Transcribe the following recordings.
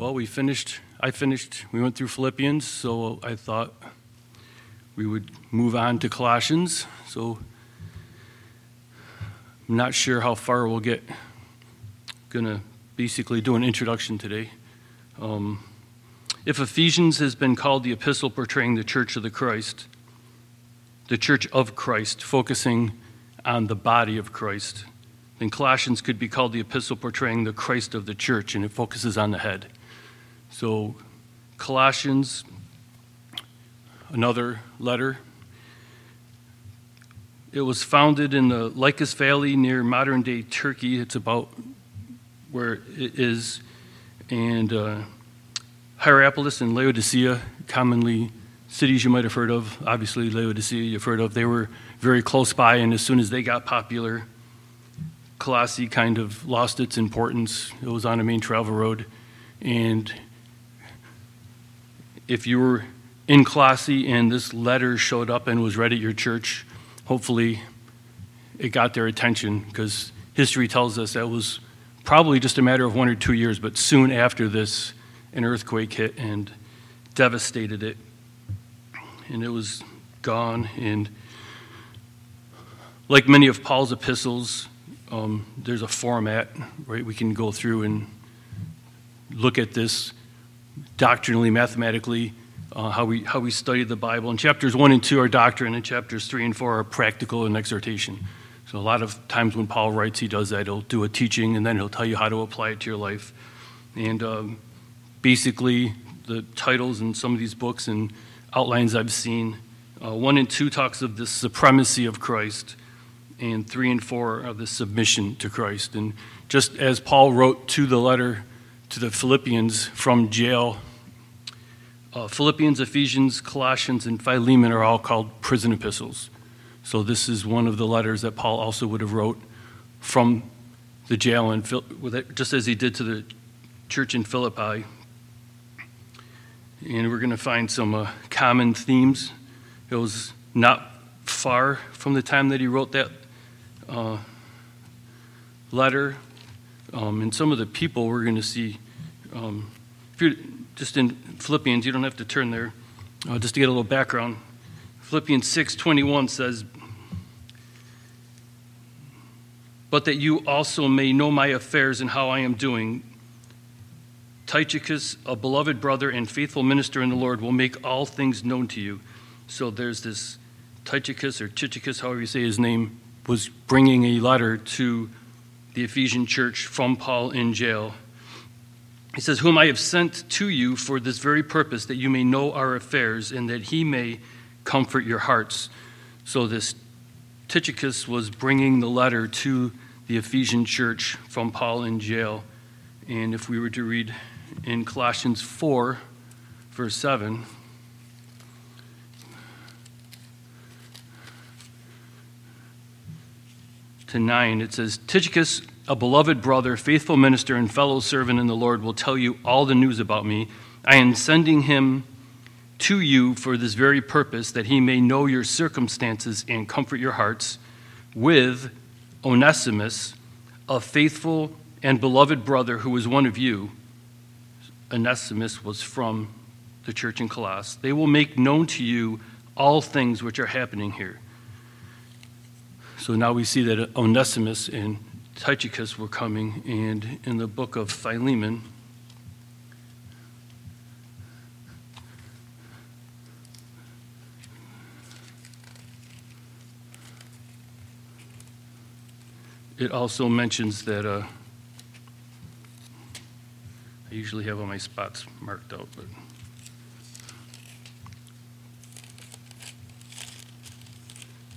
Well, we finished, I finished, we went through Philippians, so I thought we would move on to Colossians. So I'm not sure how far we'll get. Gonna basically do an introduction today. Um, if Ephesians has been called the epistle portraying the church of the Christ, the church of Christ, focusing on the body of Christ, then Colossians could be called the epistle portraying the Christ of the church, and it focuses on the head. So, Colossians, another letter. It was founded in the Lycus Valley near modern day Turkey. It's about where it is. And uh, Hierapolis and Laodicea, commonly cities you might have heard of. Obviously, Laodicea you've heard of. They were very close by, and as soon as they got popular, Colossae kind of lost its importance. It was on a main travel road. And if you were in Colossae and this letter showed up and was read at your church, hopefully it got their attention because history tells us that was probably just a matter of one or two years, but soon after this, an earthquake hit and devastated it. And it was gone. And like many of Paul's epistles, um, there's a format, right? We can go through and look at this doctrinally, mathematically, uh, how, we, how we study the Bible. And chapters 1 and 2 are doctrine, and chapters 3 and 4 are practical and exhortation. So, a lot of times when Paul writes, he does that. He'll do a teaching, and then he'll tell you how to apply it to your life. And um, basically, the titles in some of these books and outlines I've seen, uh, 1 and 2 talks of the supremacy of Christ, and 3 and 4 of the submission to Christ. And just as Paul wrote to the letter to the Philippians from jail, uh, Philippians, Ephesians, Colossians, and Philemon are all called prison epistles. So this is one of the letters that Paul also would have wrote from the jail, and just as he did to the church in Philippi. And we're going to find some uh, common themes. It was not far from the time that he wrote that uh, letter. Um, and some of the people we're going to see. Um, if you're just in Philippians, you don't have to turn there. Uh, just to get a little background, Philippians 6:21 says, "But that you also may know my affairs and how I am doing." Tychicus, a beloved brother and faithful minister in the Lord, will make all things known to you. So there's this Tychicus or Tychicus, however you say his name, was bringing a letter to the Ephesian church from Paul in jail. He says, Whom I have sent to you for this very purpose, that you may know our affairs and that he may comfort your hearts. So, this Tychicus was bringing the letter to the Ephesian church from Paul in jail. And if we were to read in Colossians 4, verse 7, to 9, it says, Tychicus, a beloved brother, faithful minister, and fellow servant in the Lord, will tell you all the news about me. I am sending him to you for this very purpose, that he may know your circumstances and comfort your hearts, with Onesimus, a faithful and beloved brother who is one of you. Onesimus was from the church in Colossus. They will make known to you all things which are happening here. So now we see that Onesimus and Tychicus were coming, and in the book of Philemon, it also mentions that uh, I usually have all my spots marked out, but.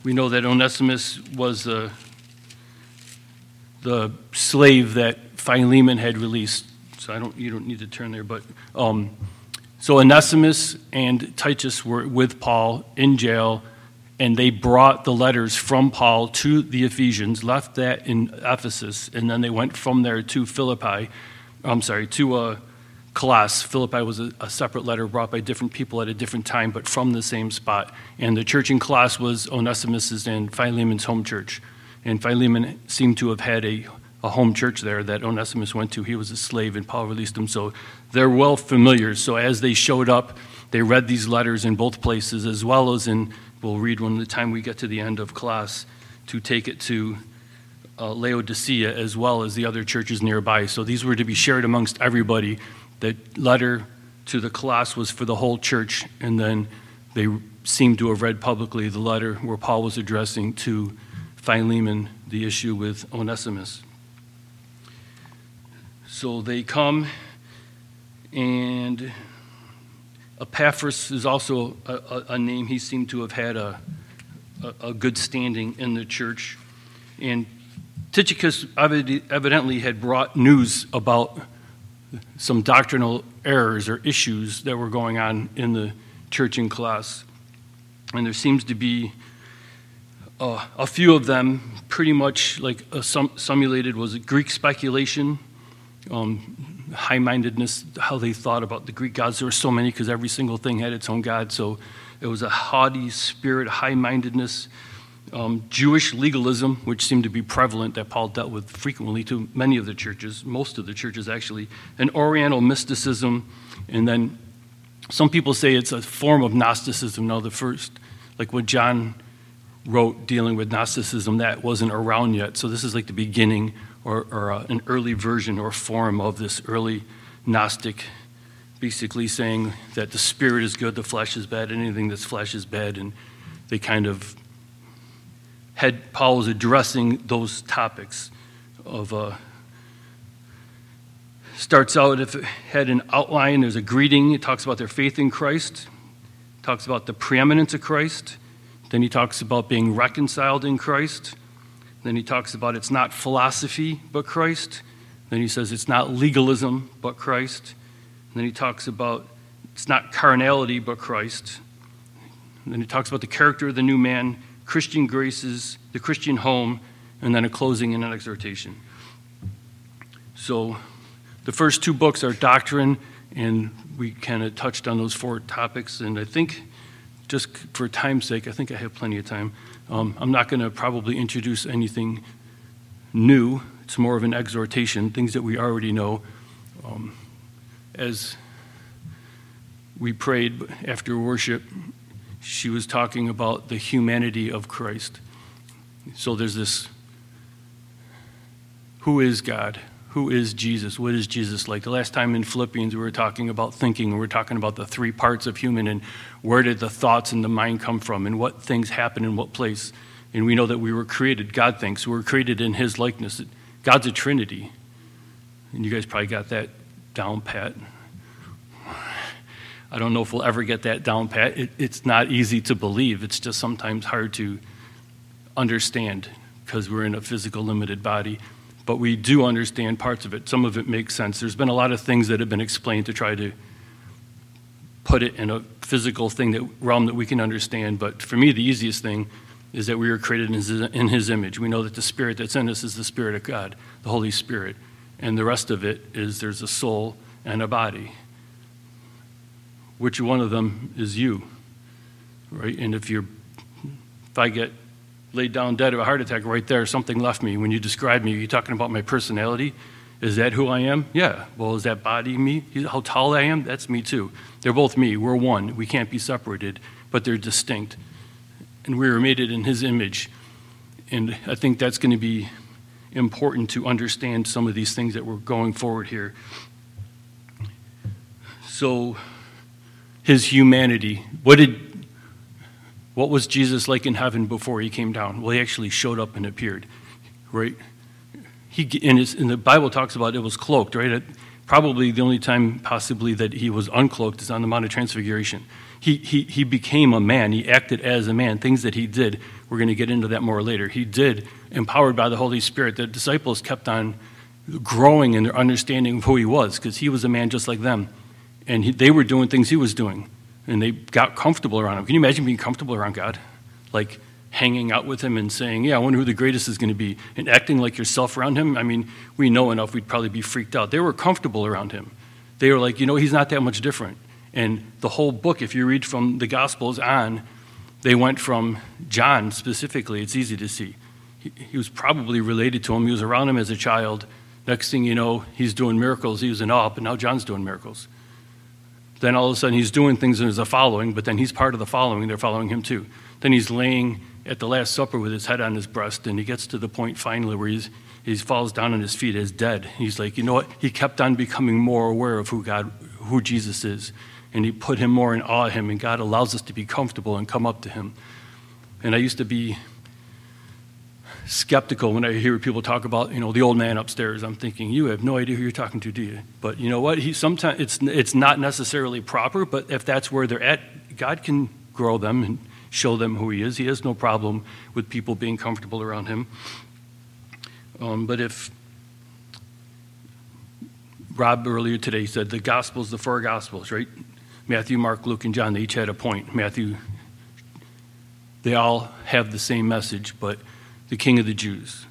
We know that Onesimus was uh, the slave that Philemon had released. So I don't, you don't need to turn there, but um, so Onesimus and Titus were with Paul in jail, and they brought the letters from Paul to the Ephesians, left that in Ephesus, and then they went from there to Philippi. I'm sorry, to uh, Colossus. Philippi was a, a, separate letter brought by different people at a different time, but from the same spot. And the church in Colossus was Onesimus's and Philemon's home church. And Philemon seemed to have had a a home church there that Onesimus went to. He was a slave, and Paul released him. So they're well familiar. So as they showed up, they read these letters in both places, as well as in, we'll read one the time we get to the end of class, to take it to uh, Laodicea as well as the other churches nearby. So these were to be shared amongst everybody. The letter to the Colossus was for the whole church, and then they seem to have read publicly the letter where Paul was addressing to Philemon the issue with Onesimus. So they come, and Epaphras is also a, a, a name he seemed to have had a, a, a good standing in the church. And Tychicus evidently had brought news about some doctrinal errors or issues that were going on in the church in Colossae. And there seems to be uh, a few of them pretty much like sum- simulated was Greek speculation, um, high mindedness, how they thought about the Greek gods. There were so many because every single thing had its own god. So it was a haughty spirit, high mindedness um, Jewish legalism, which seemed to be prevalent that Paul dealt with frequently to many of the churches, most of the churches actually, and Oriental mysticism, and then some people say it's a form of Gnosticism. Now, the first, like what John wrote dealing with Gnosticism, that wasn't around yet. So, this is like the beginning or, or uh, an early version or form of this early Gnostic, basically saying that the spirit is good, the flesh is bad, anything that's flesh is bad, and they kind of had Paul was addressing those topics of uh, starts out if it had an outline there's a greeting it talks about their faith in christ talks about the preeminence of christ then he talks about being reconciled in christ then he talks about it's not philosophy but christ then he says it's not legalism but christ and then he talks about it's not carnality but christ and then he talks about the character of the new man Christian graces, the Christian home, and then a closing and an exhortation. So the first two books are doctrine, and we kind of touched on those four topics. And I think, just for time's sake, I think I have plenty of time. Um, I'm not going to probably introduce anything new. It's more of an exhortation, things that we already know. Um, as we prayed after worship, she was talking about the humanity of Christ. So there's this who is God? Who is Jesus? What is Jesus like? The last time in Philippians, we were talking about thinking, we were talking about the three parts of human and where did the thoughts and the mind come from and what things happen in what place. And we know that we were created, God thinks, we were created in His likeness. God's a Trinity. And you guys probably got that down pat. I don't know if we'll ever get that down pat. It, it's not easy to believe. It's just sometimes hard to understand because we're in a physical limited body. But we do understand parts of it. Some of it makes sense. There's been a lot of things that have been explained to try to put it in a physical thing that realm that we can understand. But for me, the easiest thing is that we were created in his, in his image. We know that the spirit that's in us is the spirit of God, the Holy Spirit. And the rest of it is there's a soul and a body which one of them is you, right? And if you're, if I get laid down dead of a heart attack right there, something left me. When you describe me, are you talking about my personality? Is that who I am? Yeah. Well, is that body me? How tall I am? That's me too. They're both me. We're one. We can't be separated, but they're distinct. And we were made in His image. And I think that's going to be important to understand some of these things that we're going forward here. So, his humanity. What did what was Jesus like in heaven before he came down? Well, he actually showed up and appeared, right? He in, his, in the Bible talks about it was cloaked, right? It, probably the only time possibly that he was uncloaked is on the Mount of Transfiguration. He, he, he became a man. He acted as a man. Things that he did, we're going to get into that more later. He did, empowered by the Holy Spirit. The disciples kept on growing in their understanding of who he was because he was a man just like them and he, they were doing things he was doing, and they got comfortable around him. Can you imagine being comfortable around God? Like hanging out with him and saying, Yeah, I wonder who the greatest is going to be, and acting like yourself around him? I mean, we know enough, we'd probably be freaked out. They were comfortable around him. They were like, You know, he's not that much different. And the whole book, if you read from the Gospels on, they went from John specifically, it's easy to see. he, he was probably related to him. He was around him as a child. Next thing you know, he's doing miracles. He was in awe, but now John's doing miracles. Then all of a sudden, he's doing things as a following, but then he's part of the following. They're following him too. Then he's laying at the Last Supper with his head on his breast, and he gets to the point finally where he's, he falls down on his feet as dead. He's like, you know what? He kept on becoming more aware of who God, who Jesus is, and he put him more in awe of him, and God allows us to be comfortable and come up to him. And I used to be skeptical when I hear people talk about, you know, the old man upstairs. I'm thinking, you have no idea who you're talking to, do you? But you know what? He sometimes it's it's not necessarily proper, but if that's where they're at, God can grow them and show them who He is. He has no problem with people being comfortable around Him. Um, but if Rob earlier today said the Gospels, the four Gospels, right? Matthew, Mark, Luke, and John, they each had a point. Matthew, they all have the same message, but the King of the Jews.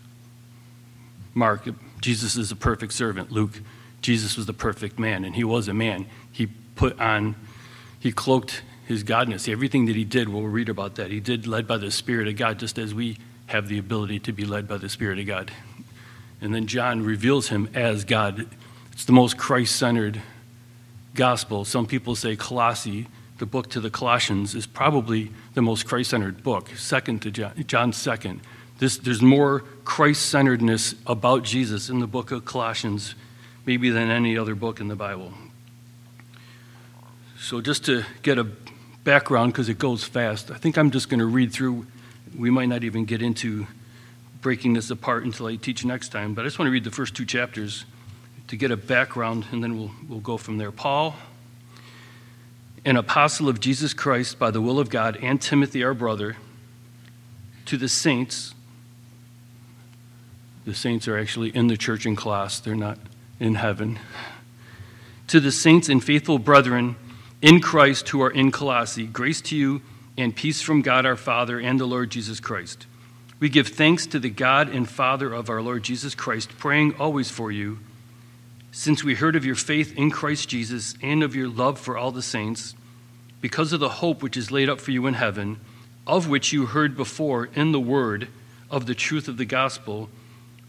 Mark, Jesus is a perfect servant. Luke, Jesus was the perfect man, and he was a man. He put on, he cloaked his godness. Everything that he did, we'll read about that. He did led by the Spirit of God, just as we have the ability to be led by the Spirit of God. And then John reveals him as God. It's the most Christ centered gospel. Some people say Colossi, the book to the Colossians, is probably the most Christ centered book, second to John, John's second. This, there's more Christ centeredness about Jesus in the book of Colossians, maybe than any other book in the Bible. So, just to get a background, because it goes fast, I think I'm just going to read through. We might not even get into breaking this apart until I teach next time, but I just want to read the first two chapters to get a background, and then we'll, we'll go from there. Paul, an apostle of Jesus Christ by the will of God, and Timothy, our brother, to the saints the saints are actually in the church in Colossae, they're not in heaven. To the saints and faithful brethren in Christ who are in Colossae, grace to you and peace from God our Father and the Lord Jesus Christ. We give thanks to the God and Father of our Lord Jesus Christ, praying always for you, since we heard of your faith in Christ Jesus and of your love for all the saints, because of the hope which is laid up for you in heaven, of which you heard before in the word of the truth of the gospel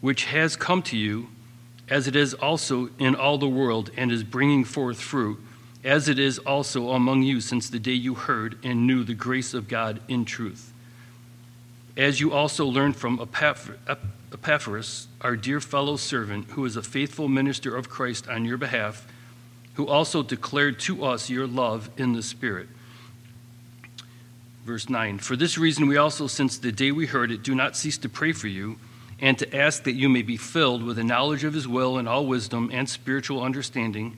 which has come to you, as it is also in all the world, and is bringing forth fruit, as it is also among you since the day you heard and knew the grace of God in truth. As you also learned from Epaphras, our dear fellow servant, who is a faithful minister of Christ on your behalf, who also declared to us your love in the Spirit. Verse 9 For this reason, we also, since the day we heard it, do not cease to pray for you and to ask that you may be filled with the knowledge of his will and all wisdom and spiritual understanding,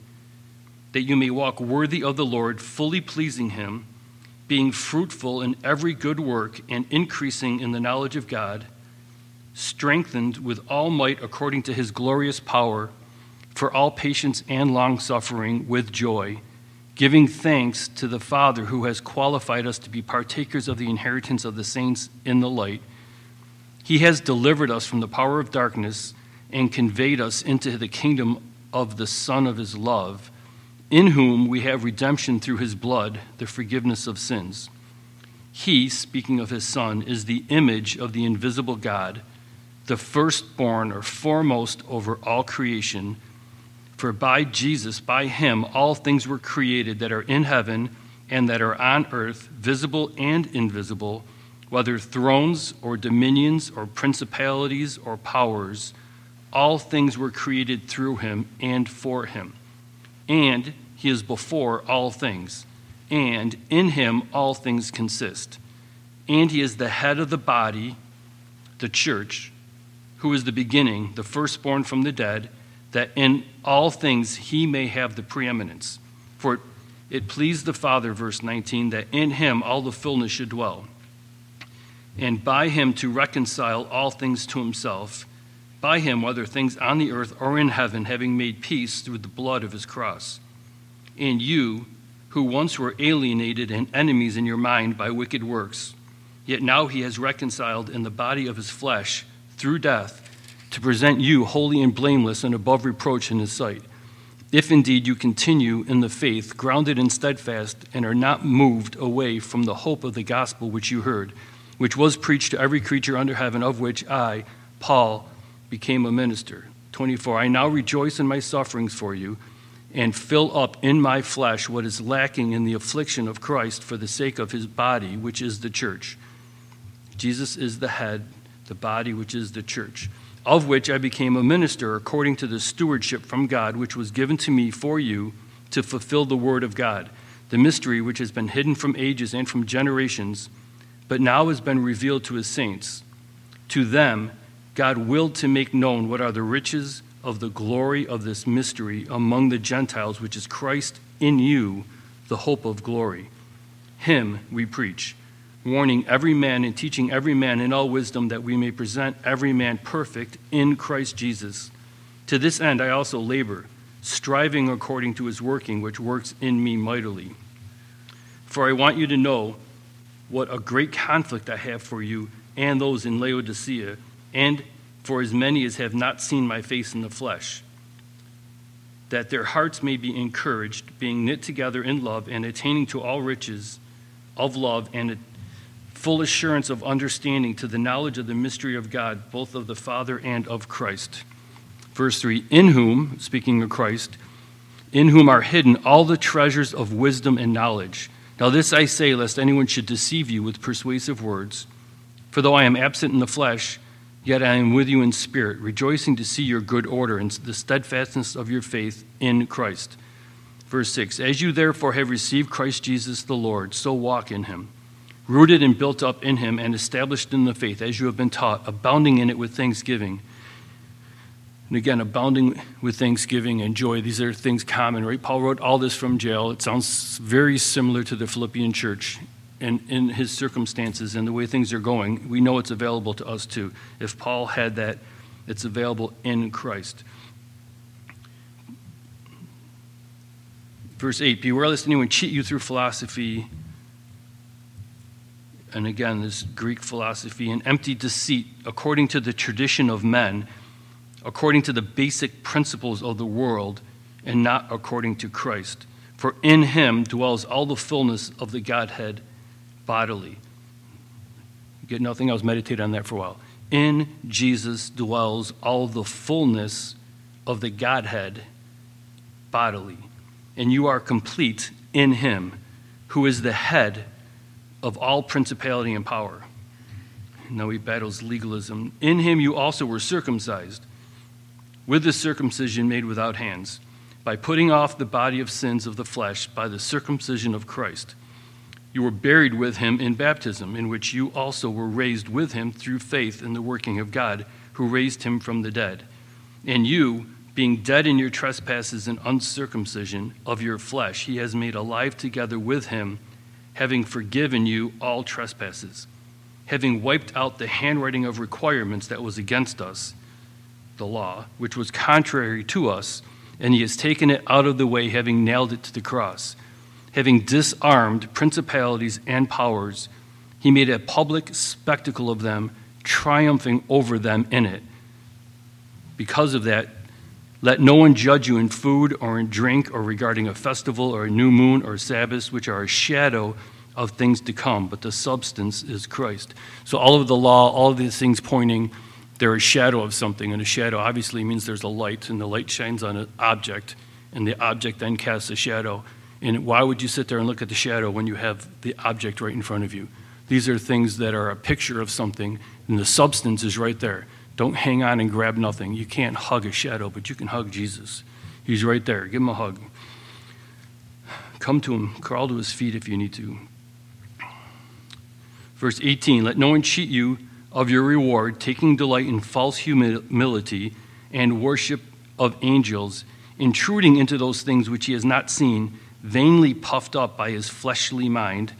that you may walk worthy of the Lord, fully pleasing him, being fruitful in every good work and increasing in the knowledge of God, strengthened with all might according to his glorious power, for all patience and long suffering with joy, giving thanks to the Father who has qualified us to be partakers of the inheritance of the saints in the light. He has delivered us from the power of darkness and conveyed us into the kingdom of the Son of His love, in whom we have redemption through His blood, the forgiveness of sins. He, speaking of His Son, is the image of the invisible God, the firstborn or foremost over all creation. For by Jesus, by Him, all things were created that are in heaven and that are on earth, visible and invisible whether thrones or dominions or principalities or powers, all things were created through him and for him. And he is before all things, and in him all things consist. And he is the head of the body, the church, who is the beginning, the firstborn from the dead, that in all things he may have the preeminence. For it pleased the Father, verse 19, that in him all the fullness should dwell and by him to reconcile all things to himself, by him, whether things on the earth or in heaven, having made peace through the blood of his cross. And you, who once were alienated and enemies in your mind by wicked works, yet now he has reconciled in the body of his flesh through death to present you holy and blameless and above reproach in his sight. If indeed you continue in the faith, grounded and steadfast, and are not moved away from the hope of the gospel which you heard which was preached to every creature under heaven, of which I, Paul, became a minister. 24. I now rejoice in my sufferings for you and fill up in my flesh what is lacking in the affliction of Christ for the sake of his body, which is the church. Jesus is the head, the body, which is the church, of which I became a minister according to the stewardship from God, which was given to me for you to fulfill the word of God, the mystery which has been hidden from ages and from generations, but now has been revealed to his saints. To them, God willed to make known what are the riches of the glory of this mystery among the Gentiles, which is Christ in you, the hope of glory. Him we preach, warning every man and teaching every man in all wisdom that we may present every man perfect in Christ Jesus. To this end I also labor striving according to his working, which works in me mightily. For I want you to know what a great conflict I have for you and those in Laodicea, and for as many as have not seen my face in the flesh, that their hearts may be encouraged, being knit together in love, and attaining to all riches of love and a full assurance of understanding to the knowledge of the mystery of God, both of the Father and of Christ Verse 3 In whom, speaking of Christ, in whom are hidden all the treasures of wisdom and knowledge. Now, this I say, lest anyone should deceive you with persuasive words. For though I am absent in the flesh, yet I am with you in spirit, rejoicing to see your good order and the steadfastness of your faith in Christ. Verse 6 As you therefore have received Christ Jesus the Lord, so walk in him, rooted and built up in him, and established in the faith, as you have been taught, abounding in it with thanksgiving. And again, abounding with thanksgiving and joy. These are things common, right? Paul wrote all this from jail. It sounds very similar to the Philippian church and in his circumstances and the way things are going. We know it's available to us too. If Paul had that, it's available in Christ. Verse 8 Beware lest anyone cheat you through philosophy. And again, this Greek philosophy and empty deceit according to the tradition of men according to the basic principles of the world and not according to Christ. For in him dwells all the fullness of the Godhead bodily. Get nothing else, meditate on that for a while. In Jesus dwells all the fullness of the Godhead bodily. And you are complete in him, who is the head of all principality and power. Now he battles legalism. In him you also were circumcised with the circumcision made without hands, by putting off the body of sins of the flesh by the circumcision of Christ. You were buried with him in baptism, in which you also were raised with him through faith in the working of God, who raised him from the dead. And you, being dead in your trespasses and uncircumcision of your flesh, he has made alive together with him, having forgiven you all trespasses, having wiped out the handwriting of requirements that was against us the law, which was contrary to us, and he has taken it out of the way, having nailed it to the cross. Having disarmed principalities and powers, he made a public spectacle of them, triumphing over them in it. Because of that, let no one judge you in food or in drink or regarding a festival or a new moon or Sabbath, which are a shadow of things to come, but the substance is Christ. So, all of the law, all of these things pointing they're a shadow of something, and a shadow obviously means there's a light, and the light shines on an object, and the object then casts a shadow. And why would you sit there and look at the shadow when you have the object right in front of you? These are things that are a picture of something, and the substance is right there. Don't hang on and grab nothing. You can't hug a shadow, but you can hug Jesus. He's right there. Give him a hug. Come to him. Crawl to his feet if you need to. Verse 18 Let no one cheat you of your reward, taking delight in false humility and worship of angels, intruding into those things which he has not seen, vainly puffed up by his fleshly mind.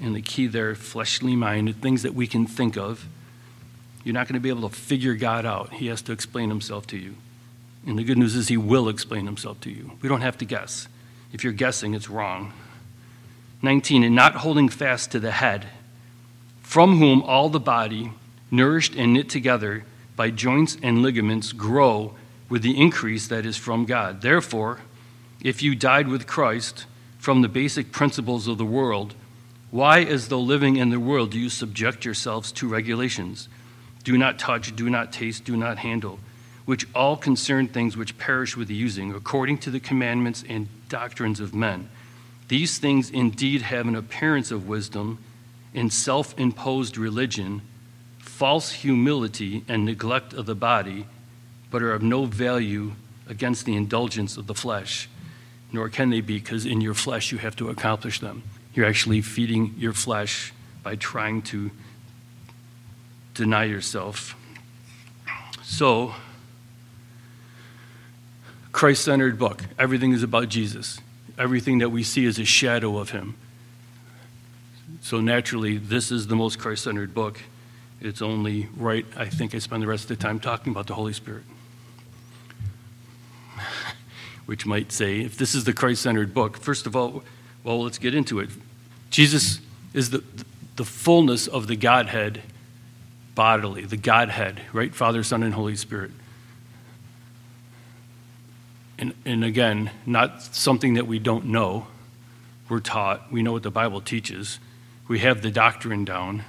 And the key there, fleshly mind, things that we can think of. You're not going to be able to figure God out. He has to explain himself to you. And the good news is, he will explain himself to you. We don't have to guess. If you're guessing, it's wrong. 19, and not holding fast to the head, from whom all the body, nourished and knit together by joints and ligaments, grow with the increase that is from God. Therefore, if you died with Christ from the basic principles of the world, Why, as though living in the world, do you subject yourselves to regulations? Do not touch, do not taste, do not handle, which all concern things which perish with the using, according to the commandments and doctrines of men. These things indeed have an appearance of wisdom in self imposed religion, false humility, and neglect of the body, but are of no value against the indulgence of the flesh, nor can they be, because in your flesh you have to accomplish them. You're actually feeding your flesh by trying to deny yourself. So, Christ centered book. Everything is about Jesus. Everything that we see is a shadow of him. So, naturally, this is the most Christ centered book. It's only right, I think, I spend the rest of the time talking about the Holy Spirit. Which might say, if this is the Christ centered book, first of all, well, let's get into it. Jesus is the, the fullness of the Godhead bodily, the Godhead, right? Father, Son, and Holy Spirit. And, and again, not something that we don't know. We're taught, we know what the Bible teaches, we have the doctrine down.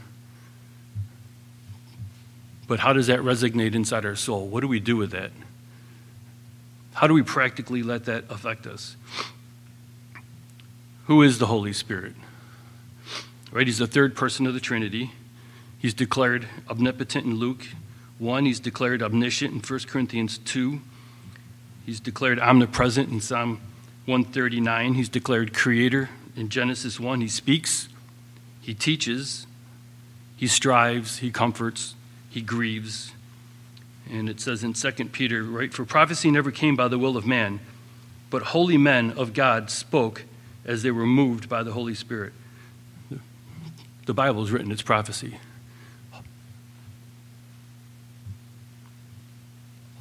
But how does that resonate inside our soul? What do we do with that? How do we practically let that affect us? Who is the Holy Spirit? Right? He's the third person of the Trinity. He's declared omnipotent in Luke 1. He's declared omniscient in 1 Corinthians 2. He's declared omnipresent in Psalm 139. He's declared creator in Genesis 1. He speaks, he teaches, he strives, he comforts, he grieves. And it says in 2 Peter, right, for prophecy never came by the will of man, but holy men of God spoke as they were moved by the Holy Spirit. The Bible is written, it's prophecy.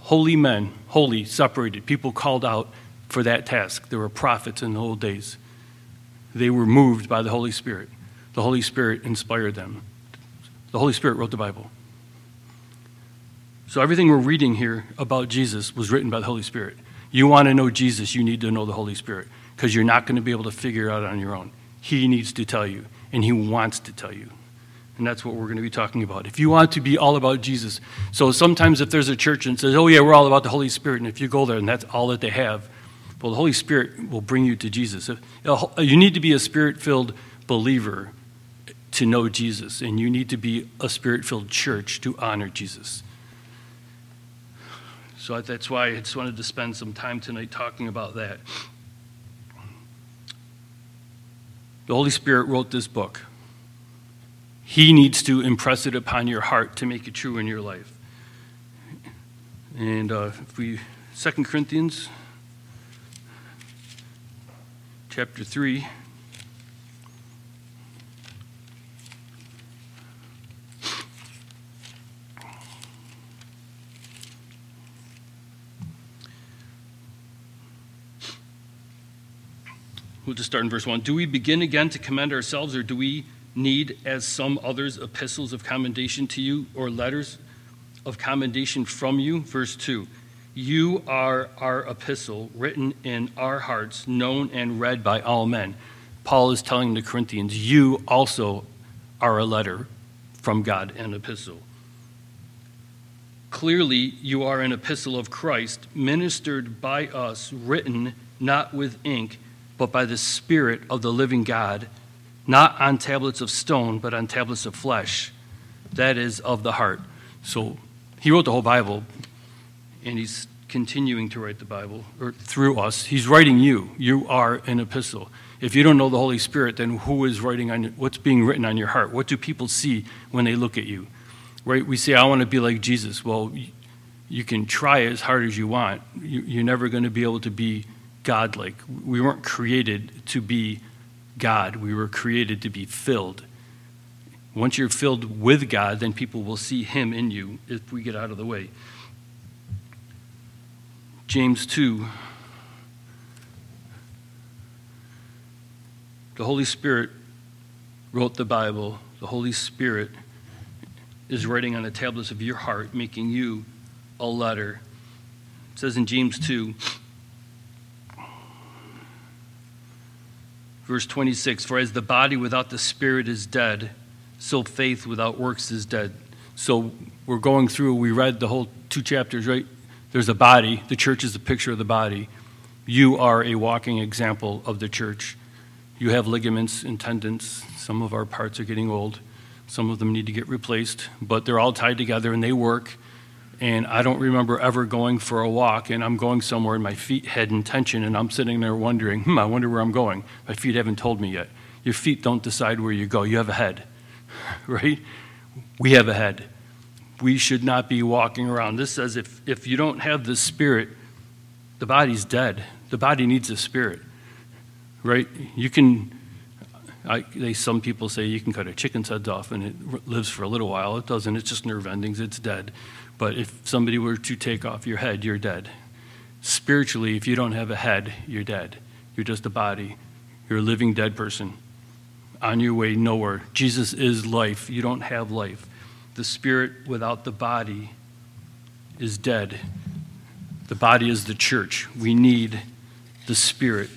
Holy men, holy, separated, people called out for that task. There were prophets in the old days. They were moved by the Holy Spirit. The Holy Spirit inspired them. The Holy Spirit wrote the Bible. So everything we're reading here about Jesus was written by the Holy Spirit. You want to know Jesus, you need to know the Holy Spirit because you're not going to be able to figure it out on your own. He needs to tell you and He wants to tell you. And that's what we're going to be talking about. If you want to be all about Jesus, so sometimes if there's a church and says, oh, yeah, we're all about the Holy Spirit, and if you go there and that's all that they have, well, the Holy Spirit will bring you to Jesus. You need to be a spirit filled believer to know Jesus, and you need to be a spirit filled church to honor Jesus. So that's why I just wanted to spend some time tonight talking about that. The Holy Spirit wrote this book. He needs to impress it upon your heart to make it true in your life. And uh, if we, Second Corinthians chapter 3. We'll just start in verse 1. Do we begin again to commend ourselves, or do we need, as some others, epistles of commendation to you, or letters of commendation from you? Verse 2. You are our epistle, written in our hearts, known and read by all men. Paul is telling the Corinthians, You also are a letter from God, an epistle. Clearly, you are an epistle of Christ, ministered by us, written not with ink but by the Spirit of the living God, not on tablets of stone, but on tablets of flesh, that is, of the heart. So he wrote the whole Bible, and he's continuing to write the Bible or through us. He's writing you. You are an epistle. If you don't know the Holy Spirit, then who is writing on what's being written on your heart? What do people see when they look at you? Right? We say, I want to be like Jesus. Well, you can try as hard as you want. You're never going to be able to be godlike. We weren't created to be God, we were created to be filled. Once you're filled with God, then people will see Him in you if we get out of the way. James 2. The Holy Spirit wrote the Bible. The Holy Spirit is writing on the tablets of your heart, making you a letter. It says in James 2 verse 26 For as the body without the spirit is dead, so faith without works is dead. So we're going through, we read the whole two chapters, right? There's a body, the church is a picture of the body. You are a walking example of the church. You have ligaments and tendons. Some of our parts are getting old. Some of them need to get replaced, but they're all tied together and they work. And I don't remember ever going for a walk and I'm going somewhere and my feet had intention and I'm sitting there wondering, hmm, I wonder where I'm going. My feet haven't told me yet. Your feet don't decide where you go. You have a head, right? We have a head. We should not be walking around. This says if, if you don't have the spirit, the body's dead. The body needs a spirit, right? You can I, they, some people say you can cut a chicken's head off and it lives for a little while. It doesn't. It's just nerve endings. It's dead. But if somebody were to take off your head, you're dead. Spiritually, if you don't have a head, you're dead. You're just a body. You're a living dead person on your way nowhere. Jesus is life. You don't have life. The spirit without the body is dead. The body is the church. We need the spirit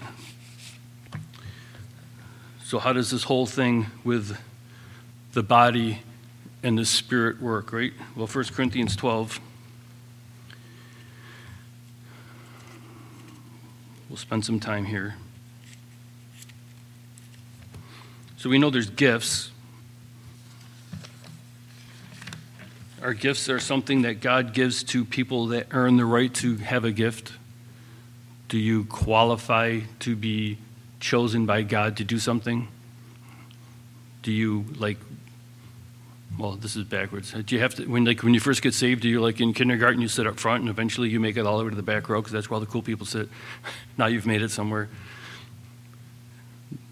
so, how does this whole thing with the body and the spirit work, right? Well, 1 Corinthians 12. We'll spend some time here. So, we know there's gifts. Our gifts are something that God gives to people that earn the right to have a gift. Do you qualify to be chosen by God to do something? Do you like well, this is backwards. Do you have to when like when you first get saved? Do you like in kindergarten you sit up front and eventually you make it all the way to the back row because that's where all the cool people sit? now you've made it somewhere.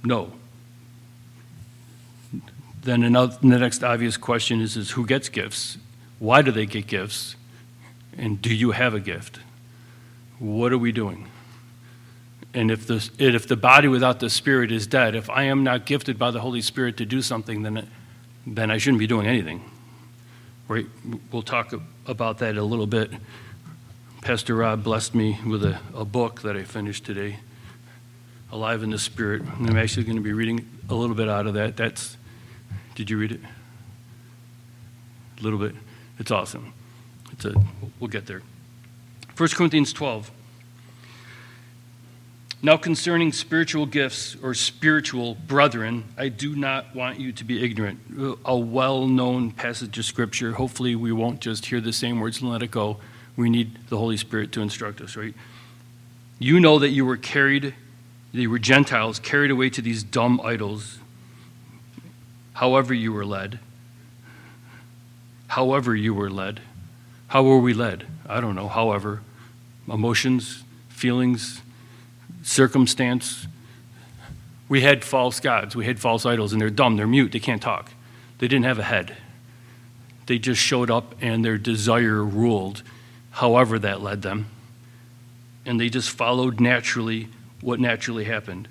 No. Then another, the next obvious question is, is who gets gifts? Why do they get gifts? And do you have a gift? What are we doing? And if the, if the body without the Spirit is dead, if I am not gifted by the Holy Spirit to do something, then, then I shouldn't be doing anything. Right? We'll talk about that a little bit. Pastor Rob blessed me with a, a book that I finished today, Alive in the Spirit. And I'm actually going to be reading a little bit out of that. That's, did you read it? A little bit. It's awesome. It's a, we'll get there. 1 Corinthians 12. Now, concerning spiritual gifts or spiritual brethren, I do not want you to be ignorant. A well known passage of Scripture. Hopefully, we won't just hear the same words and let it go. We need the Holy Spirit to instruct us, right? You know that you were carried, you were Gentiles, carried away to these dumb idols, however you were led. However, you were led. How were we led? I don't know. However, emotions, feelings, circumstance. We had false gods, we had false idols, and they're dumb, they're mute, they can't talk. They didn't have a head. They just showed up and their desire ruled, however that led them. And they just followed naturally what naturally happened.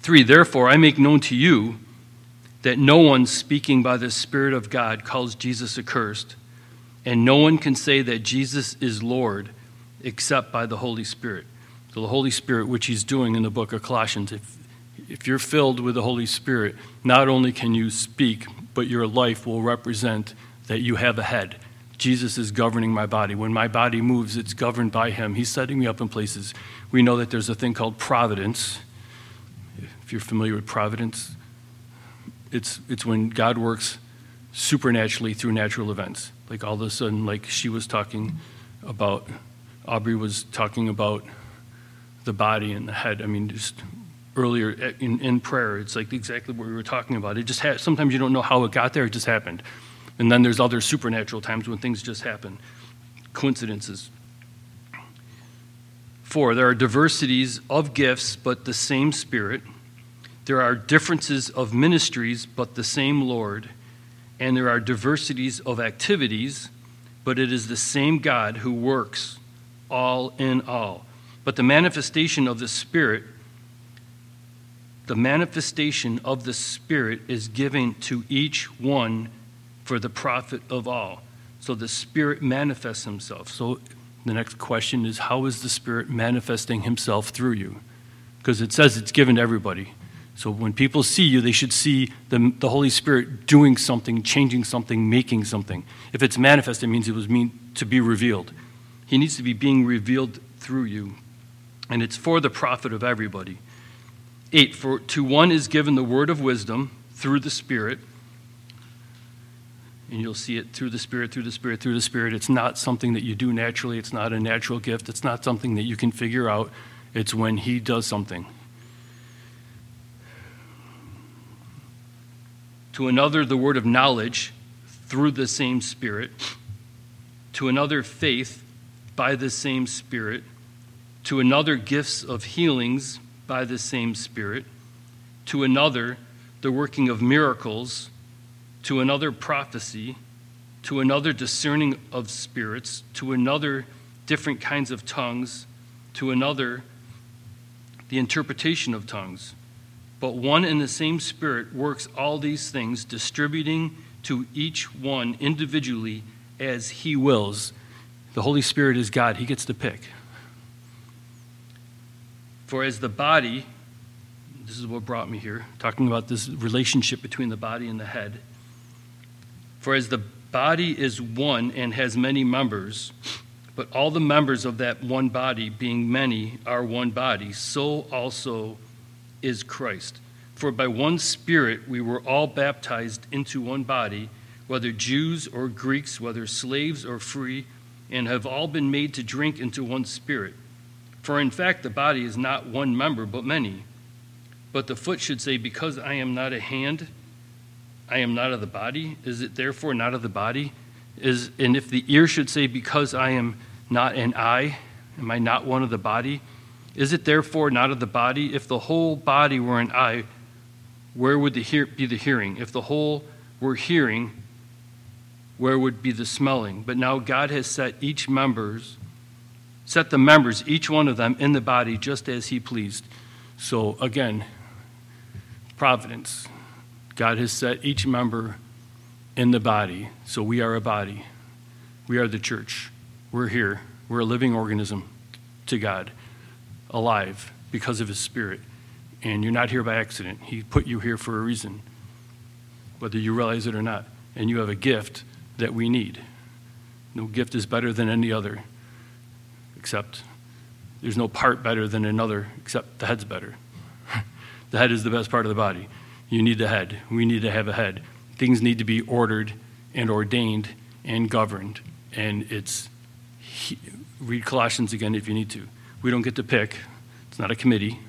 Three, therefore, I make known to you that no one speaking by the Spirit of God calls Jesus accursed, and no one can say that Jesus is Lord except by the Holy Spirit the Holy Spirit, which he's doing in the book of Colossians. If, if you're filled with the Holy Spirit, not only can you speak, but your life will represent that you have a head. Jesus is governing my body. When my body moves, it's governed by him. He's setting me up in places. We know that there's a thing called providence. If you're familiar with providence, it's, it's when God works supernaturally through natural events. Like all of a sudden, like she was talking about, Aubrey was talking about the body and the head. I mean, just earlier in, in prayer, it's like exactly what we were talking about. It just ha- sometimes you don't know how it got there, it just happened. And then there's other supernatural times when things just happen, coincidences. Four, there are diversities of gifts, but the same Spirit. There are differences of ministries, but the same Lord. And there are diversities of activities, but it is the same God who works all in all. But the manifestation of the Spirit, the manifestation of the Spirit is given to each one for the profit of all. So the Spirit manifests Himself. So the next question is how is the Spirit manifesting Himself through you? Because it says it's given to everybody. So when people see you, they should see the, the Holy Spirit doing something, changing something, making something. If it's manifest, it means it was meant to be revealed. He needs to be being revealed through you. And it's for the profit of everybody. Eight, for to one is given the word of wisdom through the Spirit. And you'll see it through the Spirit, through the Spirit, through the Spirit. It's not something that you do naturally. It's not a natural gift. It's not something that you can figure out. It's when He does something. to another the word of knowledge through the same Spirit, to another faith by the same Spirit, to another gifts of healings by the same Spirit, to another the working of miracles, to another prophecy, to another discerning of spirits, to another different kinds of tongues, to another the interpretation of tongues. But one and the same Spirit works all these things, distributing to each one individually as He wills. The Holy Spirit is God, He gets to pick. For as the body, this is what brought me here, talking about this relationship between the body and the head. For as the body is one and has many members, but all the members of that one body, being many, are one body, so also is Christ. For by one Spirit we were all baptized into one body, whether Jews or Greeks, whether slaves or free, and have all been made to drink into one Spirit. For in fact, the body is not one member, but many. But the foot should say, Because I am not a hand, I am not of the body. Is it therefore not of the body? Is, and if the ear should say, Because I am not an eye, am I not one of the body? Is it therefore not of the body? If the whole body were an eye, where would the hear, be the hearing? If the whole were hearing, where would be the smelling? But now God has set each members, set the members, each one of them, in the body just as He pleased. So again, providence. God has set each member in the body. So we are a body. We are the church. We're here. We're a living organism to God alive because of his spirit. And you're not here by accident. He put you here for a reason, whether you realize it or not. And you have a gift that we need. No gift is better than any other, except there's no part better than another, except the head's better. the head is the best part of the body. You need the head. We need to have a head. Things need to be ordered and ordained and governed. And it's, read Colossians again if you need to. We don't get to pick, it's not a committee.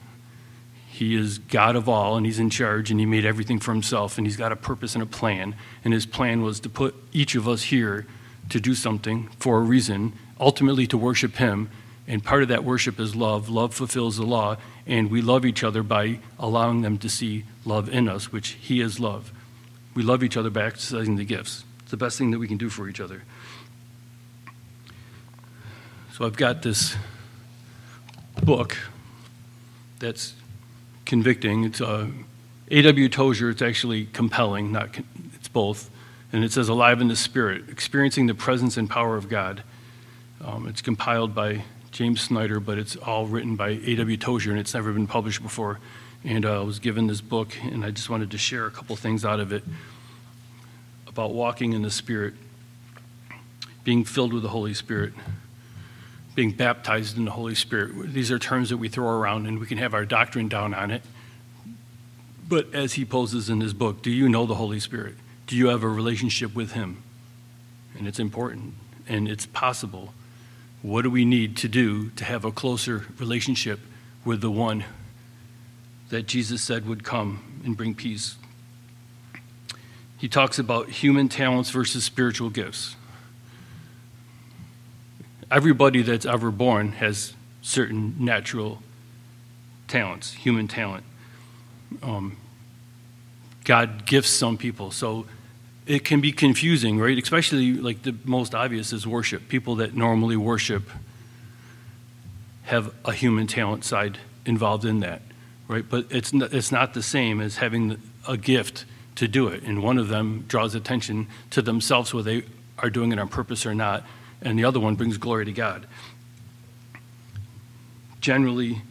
He is God of all, and He's in charge, and He made everything for Himself, and He's got a purpose and a plan. And His plan was to put each of us here to do something for a reason, ultimately to worship Him. And part of that worship is love. Love fulfills the law, and we love each other by allowing them to see love in us, which He is love. We love each other by exercising the gifts. It's the best thing that we can do for each other. So I've got this book that's convicting. It's uh, A.W. Tozer. It's actually compelling. Not con- it's both, and it says "Alive in the Spirit: Experiencing the Presence and Power of God." Um, it's compiled by James Snyder, but it's all written by A.W. Tozer, and it's never been published before. And uh, I was given this book, and I just wanted to share a couple things out of it about walking in the Spirit, being filled with the Holy Spirit being baptized in the Holy Spirit. These are terms that we throw around and we can have our doctrine down on it. But as he poses in his book, do you know the Holy Spirit? Do you have a relationship with him? And it's important and it's possible. What do we need to do to have a closer relationship with the one that Jesus said would come and bring peace? He talks about human talents versus spiritual gifts everybody that's ever born has certain natural talents, human talent. Um, God gifts some people, so it can be confusing, right? Especially like the most obvious is worship. People that normally worship have a human talent side involved in that, right? But it's not, it's not the same as having a gift to do it. And one of them draws attention to themselves, whether they are doing it on purpose or not, and the other one brings glory to God. Generally,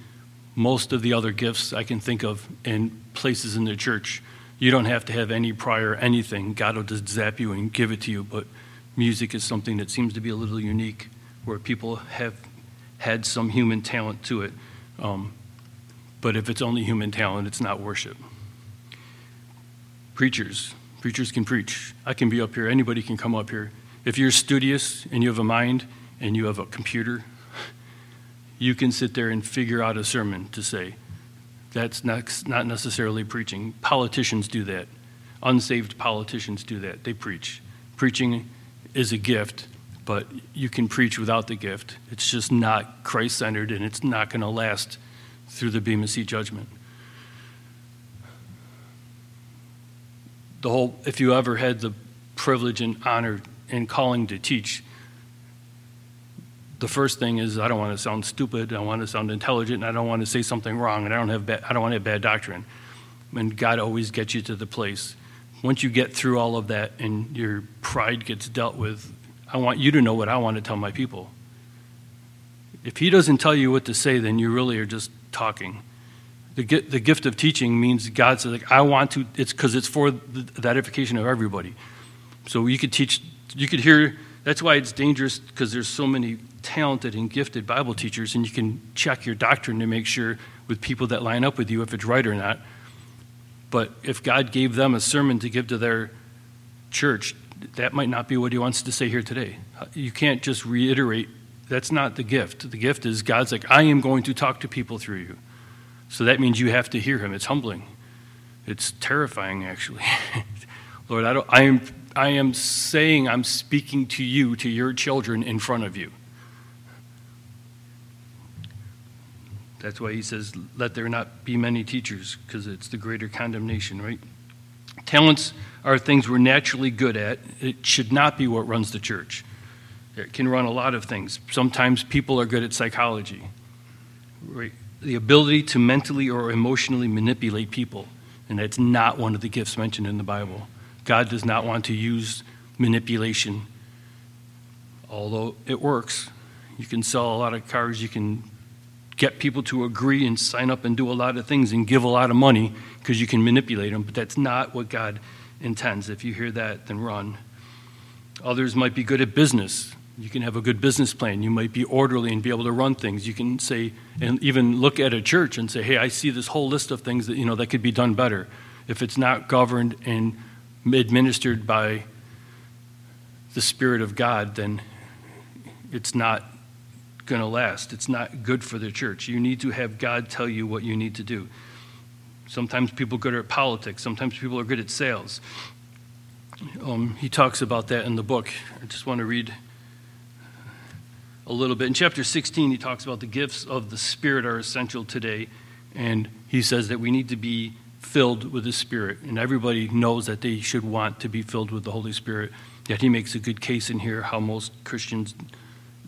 most of the other gifts I can think of in places in the church, you don't have to have any prior anything. God will just zap you and give it to you. But music is something that seems to be a little unique, where people have had some human talent to it. Um, but if it's only human talent, it's not worship. Preachers, preachers can preach. I can be up here. Anybody can come up here. If you're studious and you have a mind and you have a computer, you can sit there and figure out a sermon to say. That's not, not necessarily preaching. Politicians do that. Unsaved politicians do that. They preach. Preaching is a gift, but you can preach without the gift. It's just not Christ centered and it's not going to last through the Bema Seat judgment. The whole, if you ever had the privilege and honor and calling to teach, the first thing is I don't want to sound stupid. I want to sound intelligent. And I don't want to say something wrong. And I don't have I don't want to have bad doctrine. And God always gets you to the place. Once you get through all of that and your pride gets dealt with, I want you to know what I want to tell my people. If He doesn't tell you what to say, then you really are just talking. The, the gift of teaching means God says, like, I want to, it's because it's for the edification of everybody. So you could teach, you could hear, that's why it's dangerous because there's so many talented and gifted Bible teachers, and you can check your doctrine to make sure with people that line up with you if it's right or not. But if God gave them a sermon to give to their church, that might not be what He wants to say here today. You can't just reiterate. That's not the gift. The gift is God's like, I am going to talk to people through you. So that means you have to hear Him. It's humbling. It's terrifying, actually. Lord, I, I, am, I am saying I'm speaking to you, to your children in front of you. That's why he says, Let there not be many teachers, because it's the greater condemnation, right? Talents are things we're naturally good at. It should not be what runs the church. It can run a lot of things. Sometimes people are good at psychology, right? The ability to mentally or emotionally manipulate people, and that's not one of the gifts mentioned in the Bible. God does not want to use manipulation, although it works. You can sell a lot of cars, you can get people to agree and sign up and do a lot of things and give a lot of money because you can manipulate them, but that's not what God intends. If you hear that, then run. Others might be good at business. You can have a good business plan. You might be orderly and be able to run things. You can say, and even look at a church and say, hey, I see this whole list of things that, you know, that could be done better. If it's not governed and administered by the Spirit of God, then it's not going to last. It's not good for the church. You need to have God tell you what you need to do. Sometimes people are good at politics, sometimes people are good at sales. Um, he talks about that in the book. I just want to read a little bit. In chapter 16, he talks about the gifts of the Spirit are essential today. And he says that we need to be filled with the Spirit. And everybody knows that they should want to be filled with the Holy Spirit. Yet he makes a good case in here how most Christians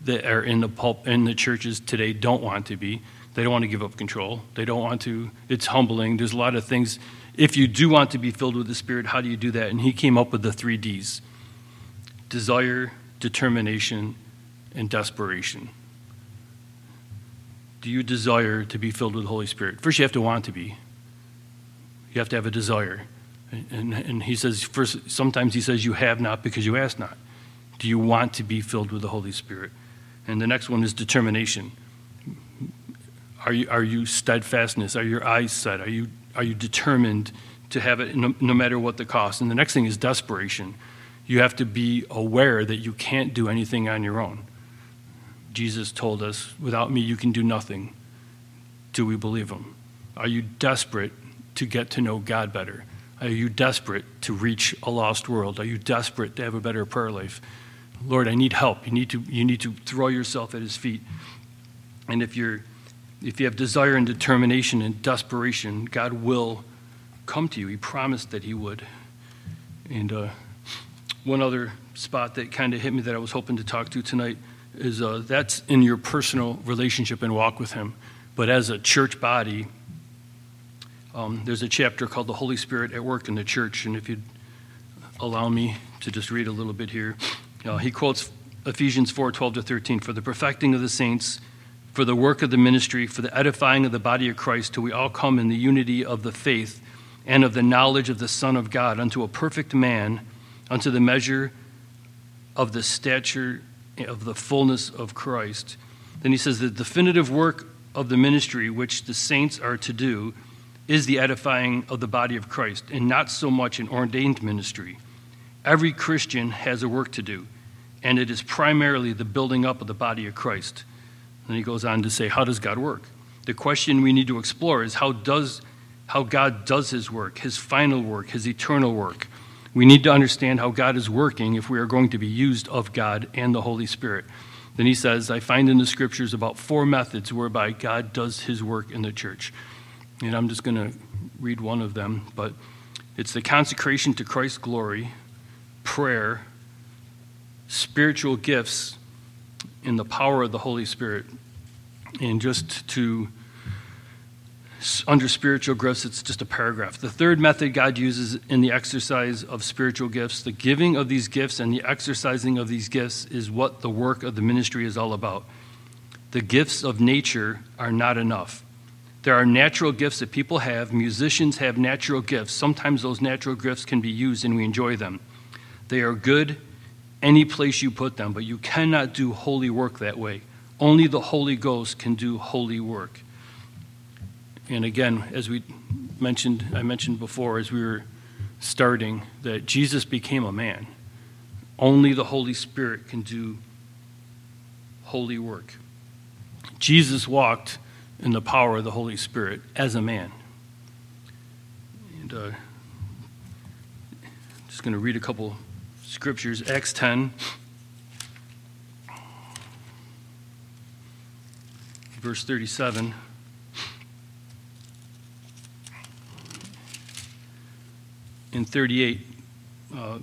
that are in the pulp in the churches today don't want to be. They don't want to give up control. They don't want to. It's humbling. There's a lot of things. If you do want to be filled with the Spirit, how do you do that? And he came up with the three D's desire, determination, and desperation. Do you desire to be filled with the Holy Spirit? First, you have to want to be. You have to have a desire. And, and he says, first, sometimes he says, you have not because you ask not. Do you want to be filled with the Holy Spirit? And the next one is determination. Are you, are you steadfastness? Are your eyes set? Are you, are you determined to have it no, no matter what the cost? And the next thing is desperation. You have to be aware that you can't do anything on your own. Jesus told us, without me, you can do nothing. Do we believe him? Are you desperate to get to know God better? Are you desperate to reach a lost world? Are you desperate to have a better prayer life? Lord, I need help. You need to, you need to throw yourself at his feet. And if, you're, if you have desire and determination and desperation, God will come to you. He promised that he would. And uh, one other spot that kind of hit me that I was hoping to talk to tonight is uh, that's in your personal relationship and walk with him. But as a church body, um, there's a chapter called The Holy Spirit at Work in the Church. And if you'd allow me to just read a little bit here. Uh, he quotes Ephesians 4 12 to 13 For the perfecting of the saints, for the work of the ministry, for the edifying of the body of Christ, till we all come in the unity of the faith and of the knowledge of the Son of God, unto a perfect man, unto the measure of the stature of the fullness of Christ. Then he says, The definitive work of the ministry which the saints are to do is the edifying of the body of Christ, and not so much an ordained ministry. Every Christian has a work to do, and it is primarily the building up of the body of Christ. And he goes on to say, How does God work? The question we need to explore is how does how God does his work, his final work, his eternal work. We need to understand how God is working if we are going to be used of God and the Holy Spirit. Then he says, I find in the scriptures about four methods whereby God does his work in the church. And I'm just going to read one of them, but it's the consecration to Christ's glory, prayer, spiritual gifts, and the power of the Holy Spirit. And just to under spiritual gifts, it's just a paragraph. The third method God uses in the exercise of spiritual gifts, the giving of these gifts and the exercising of these gifts, is what the work of the ministry is all about. The gifts of nature are not enough. There are natural gifts that people have. Musicians have natural gifts. Sometimes those natural gifts can be used and we enjoy them. They are good any place you put them, but you cannot do holy work that way. Only the Holy Ghost can do holy work. And again, as we mentioned, I mentioned before, as we were starting, that Jesus became a man. Only the Holy Spirit can do holy work. Jesus walked in the power of the Holy Spirit as a man. And uh, just going to read a couple scriptures. Acts 10, verse 37. in 38. Uh,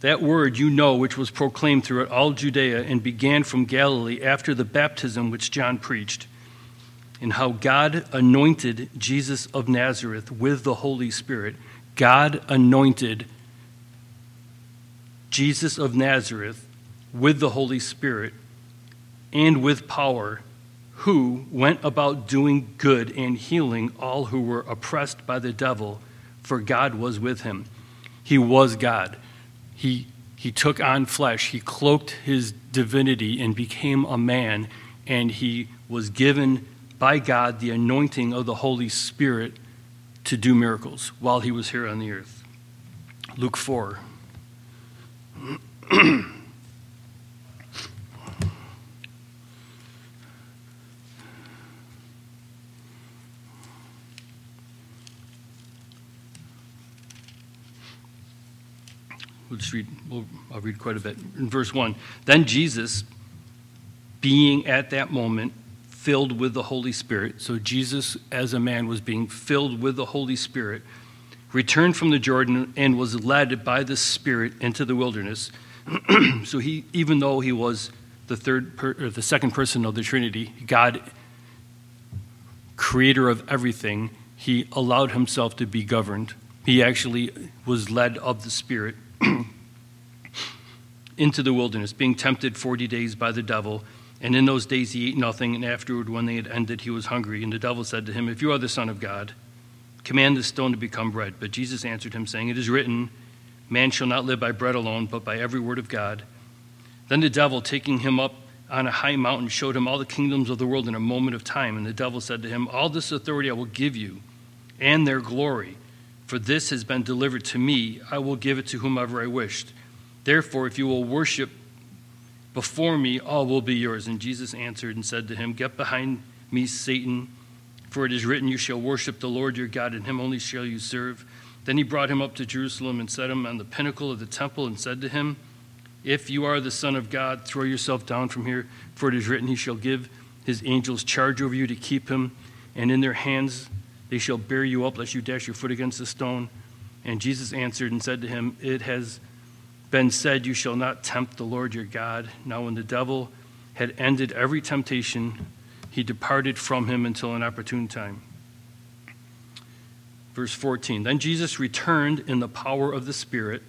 that word you know, which was proclaimed throughout all Judea and began from Galilee after the baptism which John preached, and how God anointed Jesus of Nazareth with the Holy Spirit. God anointed Jesus of Nazareth with the Holy Spirit and with power, who went about doing good and healing all who were oppressed by the devil for God was with him. He was God. He, he took on flesh, he cloaked his divinity and became a man, and he was given by God the anointing of the Holy Spirit to do miracles while he was here on the earth. Luke 4. We'll just read, we'll, I'll read quite a bit. In verse 1, then Jesus, being at that moment filled with the Holy Spirit, so Jesus as a man was being filled with the Holy Spirit, returned from the Jordan and was led by the Spirit into the wilderness. so he, even though he was the third per, or the second person of the Trinity, God, creator of everything, he allowed himself to be governed. He actually was led of the Spirit into the wilderness, being tempted 40 days by the devil. And in those days he ate nothing, and afterward, when they had ended, he was hungry. And the devil said to him, If you are the Son of God, command this stone to become bread. But Jesus answered him, saying, It is written, Man shall not live by bread alone, but by every word of God. Then the devil, taking him up on a high mountain, showed him all the kingdoms of the world in a moment of time. And the devil said to him, All this authority I will give you, and their glory. For this has been delivered to me, I will give it to whomever I wished. Therefore, if you will worship before me, all will be yours. And Jesus answered and said to him, Get behind me, Satan, for it is written, You shall worship the Lord your God, and him only shall you serve. Then he brought him up to Jerusalem and set him on the pinnacle of the temple and said to him, If you are the Son of God, throw yourself down from here, for it is written, He shall give his angels charge over you to keep him, and in their hands they shall bear you up, lest you dash your foot against a stone. And Jesus answered and said to him, It has been said, You shall not tempt the Lord your God. Now, when the devil had ended every temptation, he departed from him until an opportune time. Verse 14 Then Jesus returned in the power of the Spirit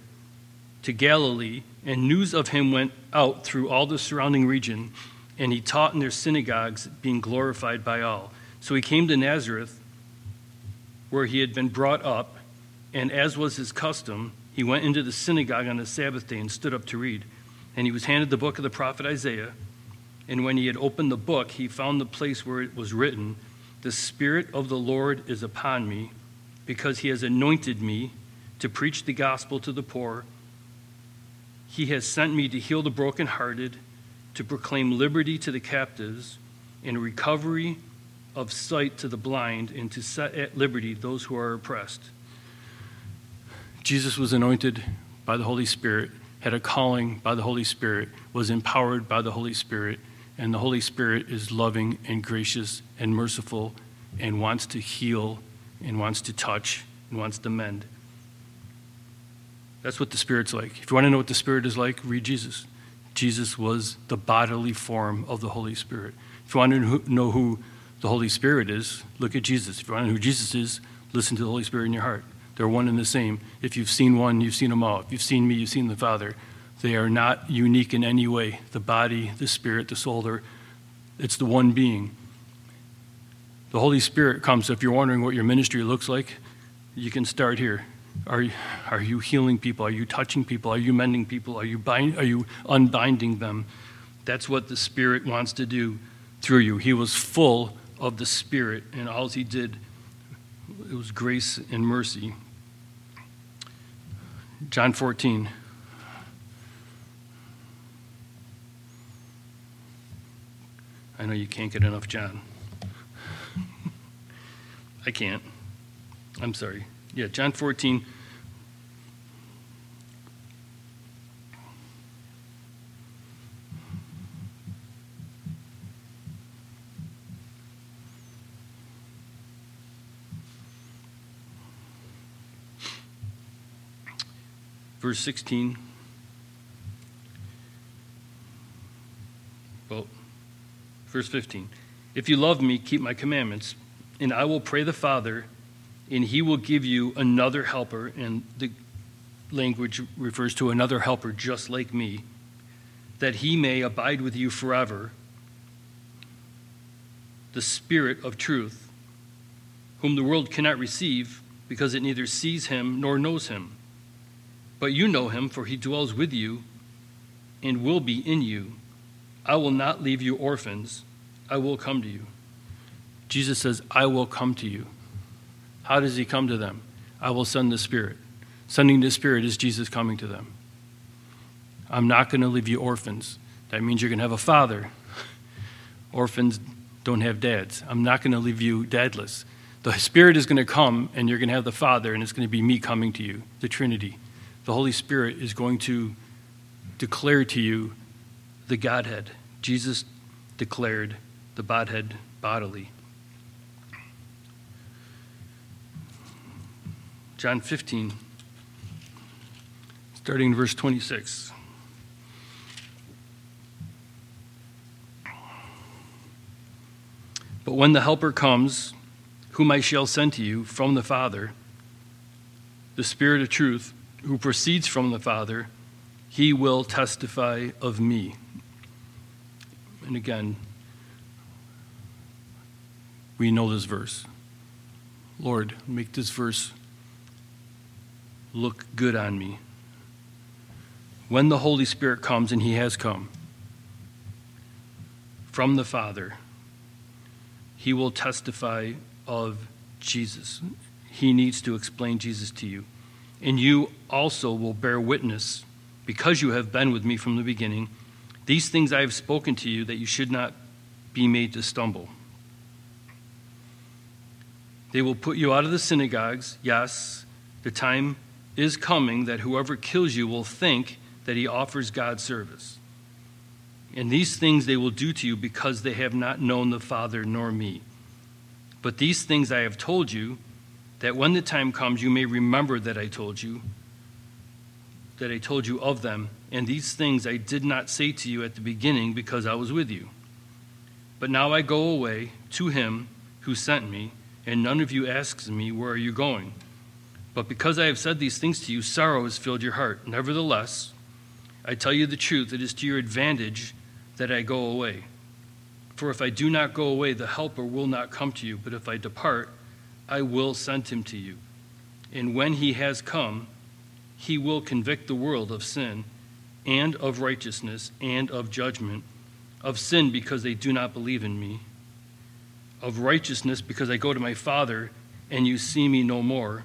to Galilee, and news of him went out through all the surrounding region. and he taught in their synagogues, being glorified by all. So he came to Nazareth, where he had been brought up, and as was his custom, he went into the synagogue on the Sabbath day and stood up to read. And he was handed the book of the prophet Isaiah. And when he had opened the book, he found the place where it was written, The Spirit of the Lord is upon me, because he has anointed me to preach the gospel to the poor. He has sent me to heal the brokenhearted to proclaim liberty to the captives and recovery of sight to the blind, and to set at liberty those who are oppressed. Jesus was anointed by the Holy Spirit, had a calling by the Holy Spirit, was empowered by the Holy Spirit, and the Holy Spirit is loving and gracious and merciful and wants to heal and wants to touch and wants to mend. That's what the Spirit's like. If you want to know what the Spirit is like, read Jesus. Jesus was the bodily form of the Holy Spirit. If you want to know who the Holy Spirit is, look at Jesus. If you want to know who Jesus is, listen to the Holy Spirit in your heart. They're one and the same. If you've seen one, you've seen them all. If you've seen me, you've seen the Father. They are not unique in any way. The body, the spirit, the soul, they're, it's the one being. The Holy Spirit comes. If you're wondering what your ministry looks like, you can start here. Are, are you healing people? Are you touching people? Are you mending people? Are you, bind, are you unbinding them? That's what the Spirit wants to do through you. He was full of the Spirit, and all he did it was grace and mercy. John 14. I know you can't get enough John. I can't. I'm sorry. Yeah, John 14. Verse 16. Well, verse 15. If you love me, keep my commandments, and I will pray the Father and he will give you another helper, and the language refers to another helper just like me, that he may abide with you forever. The Spirit of truth, whom the world cannot receive because it neither sees him nor knows him. But you know him, for he dwells with you and will be in you. I will not leave you orphans, I will come to you. Jesus says, I will come to you. How does he come to them? I will send the Spirit. Sending the Spirit is Jesus coming to them. I'm not going to leave you orphans. That means you're going to have a father. Orphans don't have dads. I'm not going to leave you dadless. The Spirit is going to come, and you're going to have the Father, and it's going to be me coming to you, the Trinity. The Holy Spirit is going to declare to you the Godhead. Jesus declared the Godhead bodily. John 15, starting in verse 26. But when the Helper comes, whom I shall send to you from the Father, the Spirit of truth, who proceeds from the Father, he will testify of me. And again, we know this verse. Lord, make this verse look good on me. When the Holy Spirit comes, and He has come from the Father, He will testify of Jesus. He needs to explain Jesus to you. And you also will bear witness, because you have been with me from the beginning. These things I have spoken to you, that you should not be made to stumble. They will put you out of the synagogues. Yes, the time is coming that whoever kills you will think that he offers God service. And these things they will do to you because they have not known the Father nor me. But these things I have told you, that when the time comes you may remember that I told you, that I told you of them. And these things I did not say to you at the beginning because I was with you. But now I go away to him who sent me, and none of you asks me, Where are you going? But because I have said these things to you, sorrow has filled your heart. Nevertheless, I tell you the truth, it is to your advantage that I go away. For if I do not go away, the Helper will not come to you. But if I depart, I will send him to you. And when he has come, he will convict the world of sin and of righteousness and of judgment. Of sin, because they do not believe in me. Of righteousness, because I go to my Father and you see me no more.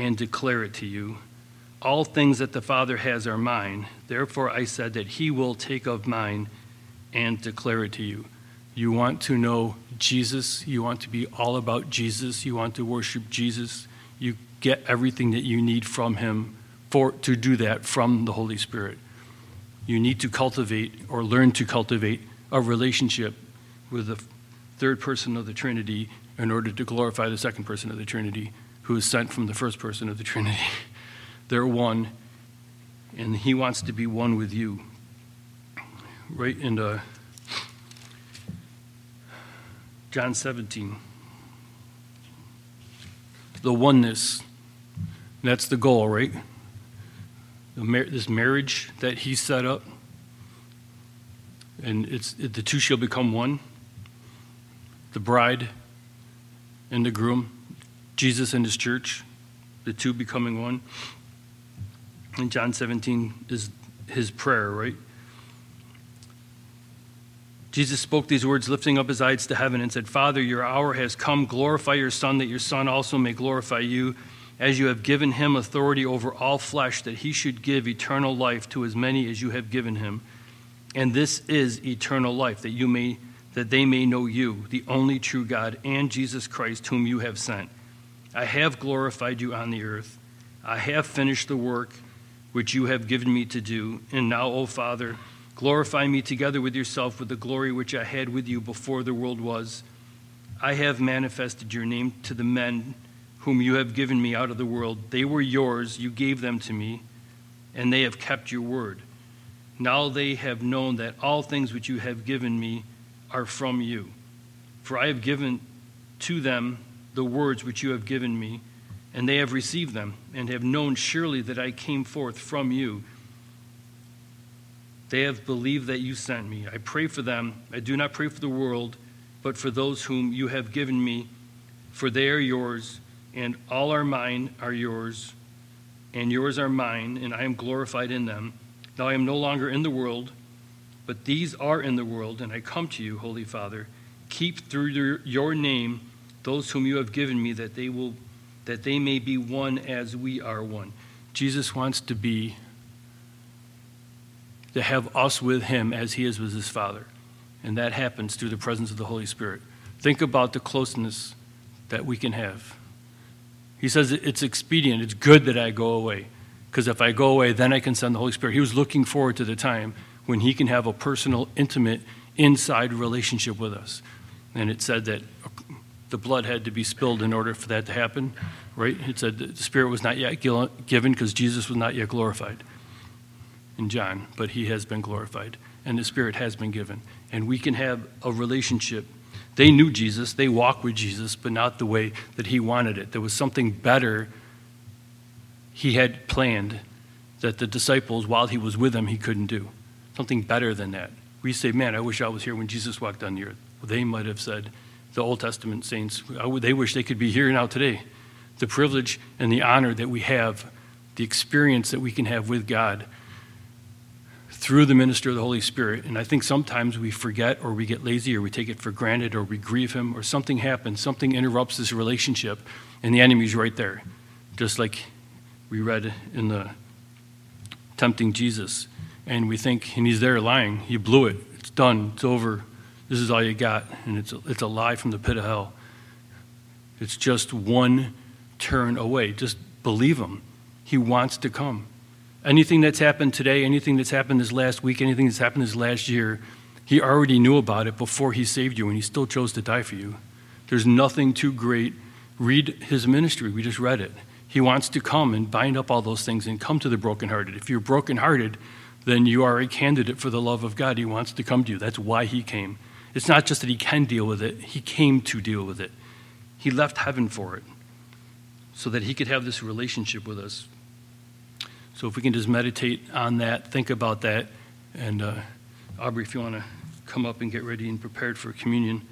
and declare it to you. All things that the Father has are mine. Therefore, I said that He will take of mine and declare it to you. You want to know Jesus. You want to be all about Jesus. You want to worship Jesus. You get everything that you need from Him for, to do that from the Holy Spirit. You need to cultivate or learn to cultivate a relationship with the third person of the Trinity in order to glorify the second person of the Trinity, who is sent from the first person of the Trinity. They're one, and He wants to be one with you. Right in the John 17. The oneness. That's the goal, right? Mar- this marriage that He set up, and it's it, the two shall become one. The bride and the groom, Jesus and His church, the two becoming one in John 17 is his prayer, right? Jesus spoke these words, lifting up his eyes to heaven, and said, Father, your hour has come. Glorify your Son, that your Son also may glorify you, as you have given him authority over all flesh, that he should give eternal life to as many as you have given him. And this is eternal life, that you may that they may know you, the only true God, and Jesus Christ, whom you have sent. I have glorified you on the earth. I have finished the work which you have given me to do. And now, O Father, glorify me together with yourself with the glory which I had with you before the world was. I have manifested your name to the men whom you have given me out of the world. They were yours, you gave them to me, and they have kept your word. Now they have known that all things which you have given me are from you. For I have given to them the words which you have given me and they have received them, and have known surely that I came forth from you. They have believed that you sent me. I pray for them. I do not pray for the world, but for those whom you have given me, for they are yours, and all are mine are yours, and yours are mine, and I am glorified in them. Now I am no longer in the world, but these are in the world, and I come to you, Holy Father. Keep through your name those whom you have given me, that they will that they may be one as we are one. Jesus wants to be, to have us with him as he is with his Father. And that happens through the presence of the Holy Spirit. Think about the closeness that we can have. He says it's expedient, it's good that I go away. Because if I go away, then I can send the Holy Spirit. He was looking forward to the time when he can have a personal, intimate, inside relationship with us. And it said that the blood had to be spilled in order for that to happen, right? It said the Spirit was not yet given because Jesus was not yet glorified in John, but he has been glorified, and the Spirit has been given. And we can have a relationship. They knew Jesus, they walked with Jesus, but not the way that he wanted it. There was something better he had planned that the disciples, while he was with them, he couldn't do. Something better than that. We say, Man, I wish I was here when Jesus walked on the earth. Well, they might have said, the Old Testament saints, they wish they could be here now today. The privilege and the honor that we have, the experience that we can have with God through the minister of the Holy Spirit. And I think sometimes we forget or we get lazy or we take it for granted or we grieve Him or something happens, something interrupts this relationship, and the enemy's right there. Just like we read in the Tempting Jesus. And we think, and He's there lying. You blew it. It's done. It's over. This is all you got, and it's a, it's a lie from the pit of hell. It's just one turn away. Just believe him. He wants to come. Anything that's happened today, anything that's happened this last week, anything that's happened this last year, He already knew about it before he saved you, and he still chose to die for you. There's nothing too great. Read his ministry. We just read it. He wants to come and bind up all those things and come to the brokenhearted. If you're brokenhearted, then you are a candidate for the love of God. He wants to come to you. That's why he came. It's not just that he can deal with it, he came to deal with it. He left heaven for it so that he could have this relationship with us. So if we can just meditate on that, think about that, and uh, Aubrey, if you want to come up and get ready and prepared for communion.